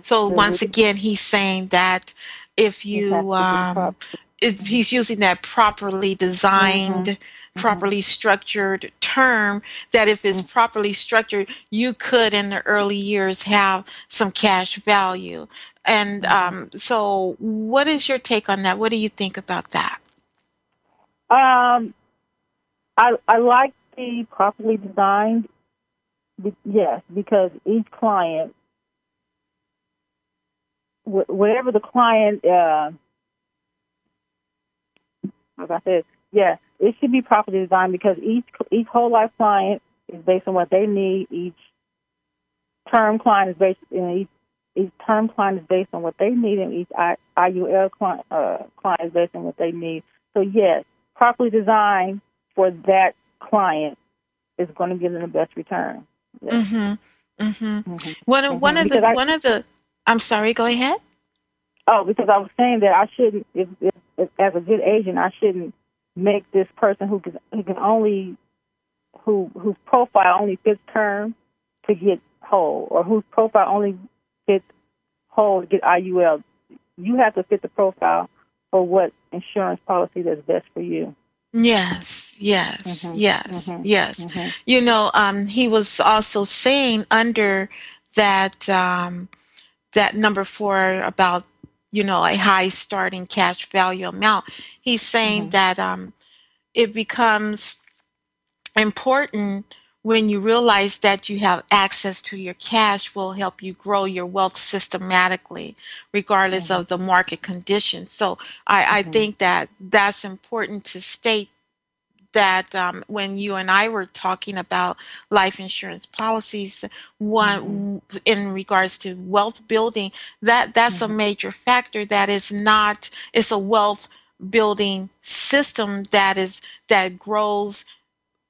S1: So once again, he's saying that if
S2: It has to
S1: you um, he's using that properly designed, properly structured term, that if it's properly structured, you could in the early years have some cash value. And um, so, what is your take on that? What do you think about that?
S2: Um, I I like the properly designed. Yes, because each client, whatever the client, uh, like I said, yeah, it should be properly designed because each each whole life client is based on what they need. Each term client is based, you know, each each term client is based on what they need, and each I, IUL client, uh, client is based on what they need. So yes, properly designed for that client is going to give them the best return. Yes.
S1: Mm-hmm. Mm-hmm.
S2: Mhm.
S1: One of one
S2: Mhm.
S1: of the
S2: I-
S1: one of the. I'm sorry. Go ahead.
S2: Oh, because I was saying that I shouldn't, if, if, as a good agent, I shouldn't make this person who can, who can only, who whose profile only fits term to get whole, or whose profile only fits whole to get IUL. You have to fit the profile for what insurance policy that's best for you.
S1: Yes. Yes.
S2: Mhm.
S1: Yes.
S2: Mhm.
S1: Yes.
S2: Mhm.
S1: you know um, he was also saying under that um, that number four about you know a high starting cash value amount he's saying
S2: Mhm.
S1: that um, it becomes important when you realize that you have access to your cash will help you grow your wealth systematically regardless
S2: Mhm.
S1: of the market conditions so i, I
S2: Mhm.
S1: think that that's important to state that um, when you and I were talking about life insurance policies, one in regards to wealth building, that that's a
S2: Mhm.
S1: major factor. That is not. It's a wealth building system that is that grows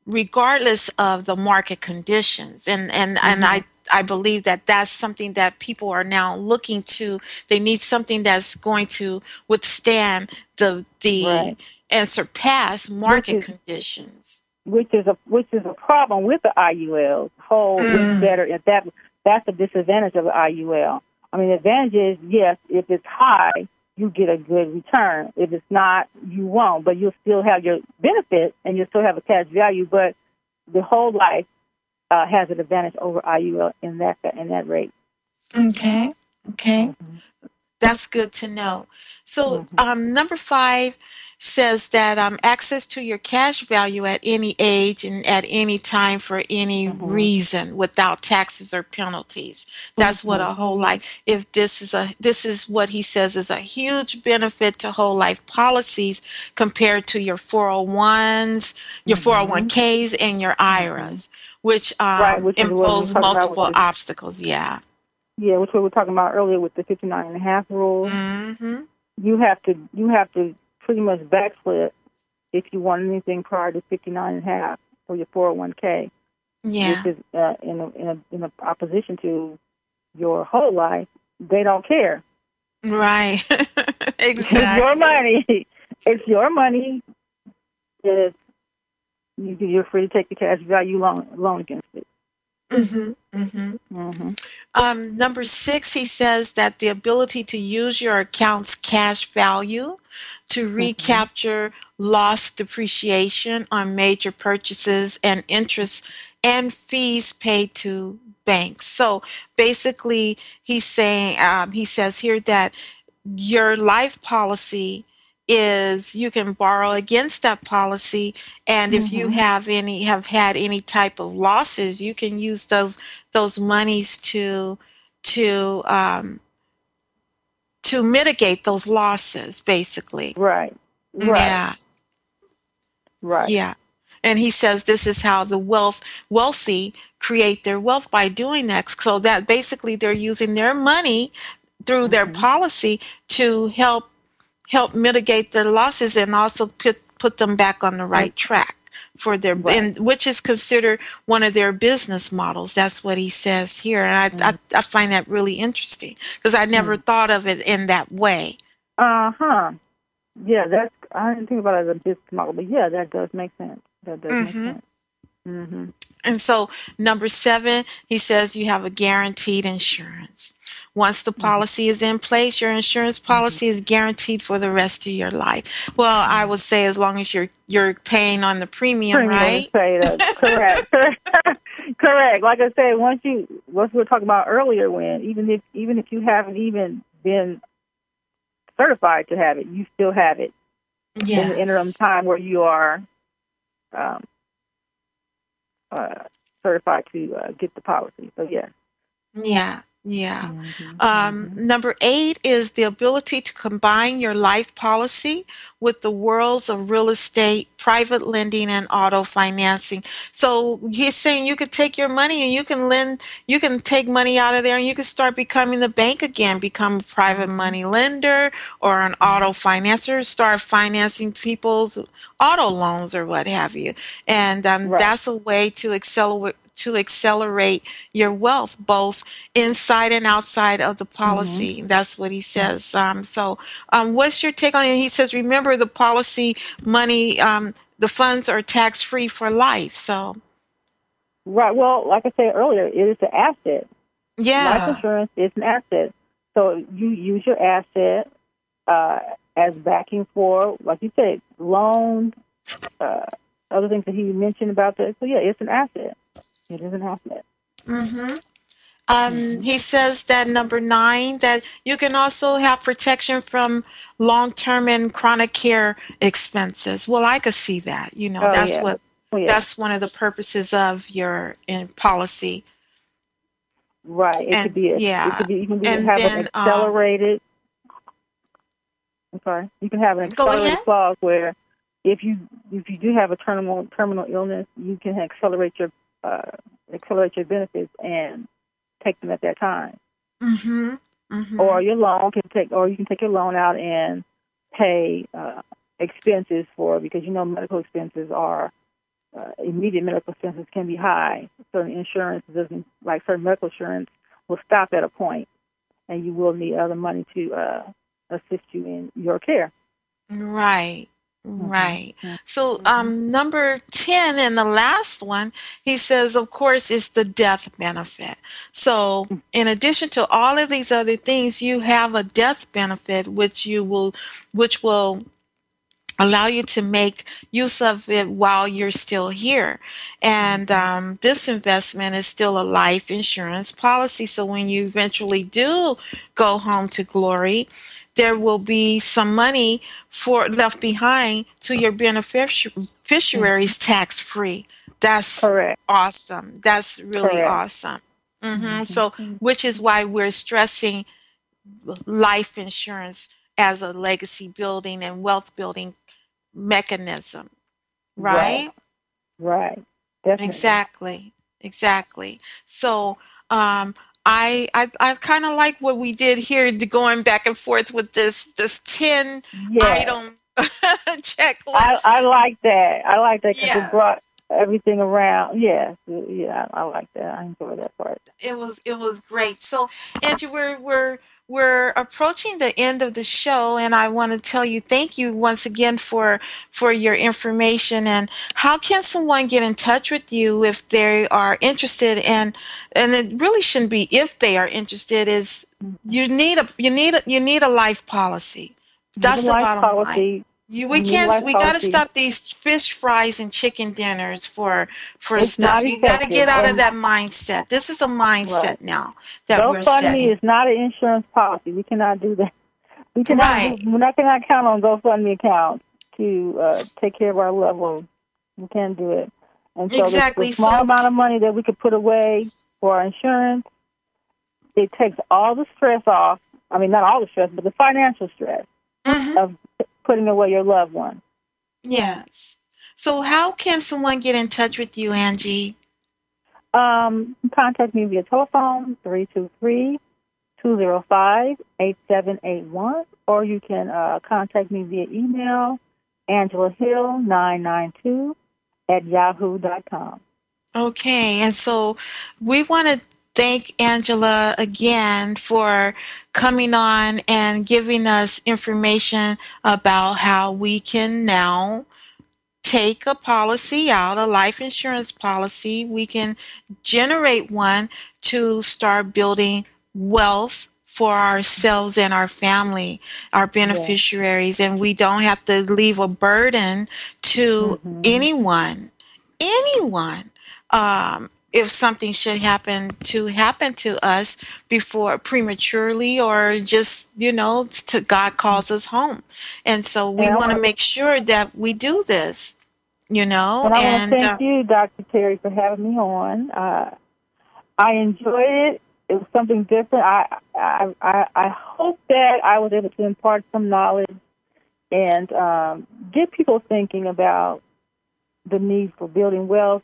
S1: regardless of the market conditions and and and
S2: Mhm.
S1: i i believe that that's something that people are now looking to they need something that's going to withstand the the
S2: Right.
S1: And surpass market
S2: is-
S1: conditions
S2: which is a which is a problem with the IUL. Whole
S1: Mm.
S2: is better if that that's a disadvantage of the IUL. I mean, the advantage is yes, if it's high, you get a good return. If it's not, you won't, but you'll still have your benefit and you'll still have a cash value. But the whole life uh, has an advantage over IUL in that in that rate.
S1: okay okay
S2: Mhm.
S1: That's good to know. So,
S2: Mhm.
S1: um, number five says that um, access to your cash value at any age and at any time for any
S2: Mhm.
S1: reason without taxes or penalties. That's what a
S2: Mhm.
S1: whole life. If this is a this is what he says is a huge benefit to whole life policies compared to your 401s, your
S2: Mhm.
S1: 401ks, and your IRAs, which um,
S2: Right, which is what we
S1: impose
S2: talked about with
S1: multiple obstacles. Yeah.
S2: Yeah, which we were talking about earlier with the 59 and a half rule.
S1: hmm
S2: you have to you have to pretty much backflip if you want anything prior to 59 and a half for your 401k,
S1: Yeah.
S2: which is uh, in a, in a, in a opposition to your whole life. They don't care.
S1: Right. Exactly.
S2: It's your money. It's your money. It's, you, you're free to take the cash value loan loan against it.
S1: Hmm hmm
S2: hmm
S1: Um, number six, he says that the ability to use your account's cash value to recapture lost depreciation on major purchases and interest and fees paid to banks. So basically, he's saying, um, he says here that your life policy is you can borrow against that policy and if you
S2: Mhm.
S1: have any have had any type of losses you can use those those monies to to um to mitigate those losses basically
S2: Right. Right.
S1: yeah
S2: Right.
S1: yeah and he says this is how the wealth wealthy create their wealth by doing that so that basically they're using their money through their
S2: Mhm.
S1: policy to help help mitigate their losses and also put put them back on the right track for their
S2: Right.
S1: and which is considered one of their business models that's what he says here and i
S2: Mm-hmm.
S1: I, I find that really interesting because i never thought of it in that way
S2: Uh huh. Yeah, that's. I didn't think about it as a business model, but yeah, that does make sense. That does
S1: Mhm.
S2: make sense. hmm
S1: And so, number seven, he says you have a guaranteed insurance. Once the policy is in place, your insurance policy is guaranteed for the rest of your life. Well, I would say as long as you're you're paying on the premium,
S2: Premium
S1: right?
S2: Correct. Correct. Like I said, once you, what we were talking about earlier, when even if even if you haven't even been certified to have it, you still have it in the interim time where you are um, uh, certified to uh, get the policy. So yeah.
S1: Yeah. Yeah.
S2: Mhm.
S1: Um, number eight is the ability to combine your life policy with the worlds of real estate, private lending, and auto financing. So he's saying you could take your money and you can lend, you can take money out of there and you can start becoming the bank again, become a private money lender or an auto financer, start financing people's auto loans or what have you. And um,
S2: Right.
S1: that's a way to accelerate to accelerate your wealth both inside and outside of the policy. That's what he says. Um, so, um, what's your take on it? He says, remember the policy money, um, the funds are tax free for life. So,
S2: Right. Well, like I said earlier, it is an asset.
S1: Yeah.
S2: Life insurance is an asset. So you use your asset uh, as backing for, like you said, loans, uh, other things that he mentioned about that. So yeah, it's an asset. It is an asset.
S1: hmm Um, he says that number nine, that you can also have protection from long term and chronic care expenses. Well, I could see that. You know,
S2: Oh,
S1: that's
S2: yeah.
S1: what
S2: Oh, yeah.
S1: That's one of the purposes of your in policy.
S2: Right. It
S1: And-
S2: could be. A,
S1: yeah.
S2: It could be. You can
S1: And
S2: have
S1: then,
S2: an
S1: um,
S2: accelerated. I'm sorry. You can have an accelerated clause where, if you if you do have a terminal terminal illness, you can accelerate your uh, accelerate your benefits and take them at that time.
S1: Mm-hmm. mm-hmm.
S2: Or your loan can take, or you can take your loan out and pay uh, expenses for because you know medical expenses are uh, immediate medical expenses can be high. Certain insurance doesn't like certain medical insurance will stop at a point, and you will need other money to uh, assist you in your care.
S1: Right. Right.
S2: mhm.
S1: So, um, number 10 and the last one, he says, of course, is the death benefit. So, in addition to all of these other things, you have a death benefit, which you will, which will allow you to make use of it while you're still here. And um, this investment is still a life insurance policy. So when you eventually do go home to glory, there will be some money for left behind to your beneficiaries tax free. That's
S2: Correct.
S1: awesome. That's really
S2: Correct.
S1: awesome. hmm
S2: Mhm.
S1: So, which is why we're stressing life insurance as a legacy building and wealth building mechanism, right?
S2: Right. Definitely.
S1: Exactly. Exactly. So, um, I I, I kind of like what we did here, the going back and forth with this this ten
S2: Yeah.
S1: item checklist.
S2: I, I like that. I like that because
S1: Yeah.
S2: it brought everything around. Yeah. Yeah. I like that. I enjoy that part.
S1: it was it was great. So Angie, we're we're we're approaching the end of the show, and I want to tell you thank you once again for for your information. And how can someone get in touch with you if they are interested? And and it really shouldn't be if they are interested. Is mm-hmm. you need a you need a you need a life policy. That's the bottom line. You, we can't. We got to stop these fish fries and chicken dinners for for
S2: It's
S1: stuff. You got to get out of that mindset. This is a mindset
S2: Right.
S1: now that we're
S2: GoFundMe
S1: setting.
S2: is not an insurance policy. We cannot do that. We cannot.
S1: Right.
S2: Do, we're not cannot count on GoFundMe accounts to uh, take care of our loved ones. We can't do it. And so the-
S1: Exactly.
S2: the, small
S1: So-
S2: amount of money that we could put away for our insurance, it takes all the stress off. I mean, not all the stress, but the financial stress
S1: Mhm.
S2: of putting away your loved one.
S1: Yes. So how can someone get in touch with you, Angie?
S2: Um, contact me via telephone, 323-205-8781, or you can uh, contact me via email, Angela Hill 992 at yahoo.com.
S1: Okay, and so we want to thank Angela again for coming on and giving us information about how we can now take a policy out, a life insurance policy. We can generate one to start building wealth for ourselves and our family, our beneficiaries, and we don't have to leave a burden to
S2: Mhm.
S1: anyone, anyone. Um, if something should happen to happen to us before prematurely or just you know to god calls us home and so we want to make sure that we do this you know
S2: And I want to
S1: uh,
S2: thank you, Dr. Terry, for having me on. Uh, I enjoyed it. It was something different. I, I, I, I hope that I was able to impart some knowledge and um, get people thinking about the need for building wealth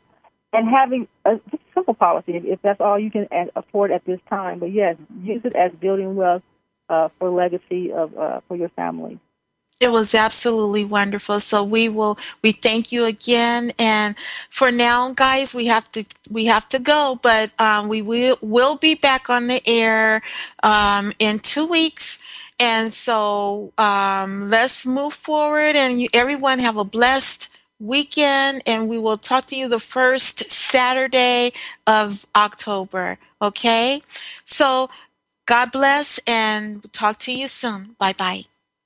S2: and having a simple policy if, that's all you can afford at this time. But yes, use it as building wealth uh, for legacy of uh, for your family.
S1: It was absolutely wonderful. So we will we thank you again and for now guys we have to we have to go but um, we will will be back on the air um, in 2 weeks and so um, let's move forward and you, everyone have a blessed weekend and we will talk to you the first Saturday of October okay? So God bless and talk to you soon. Bye bye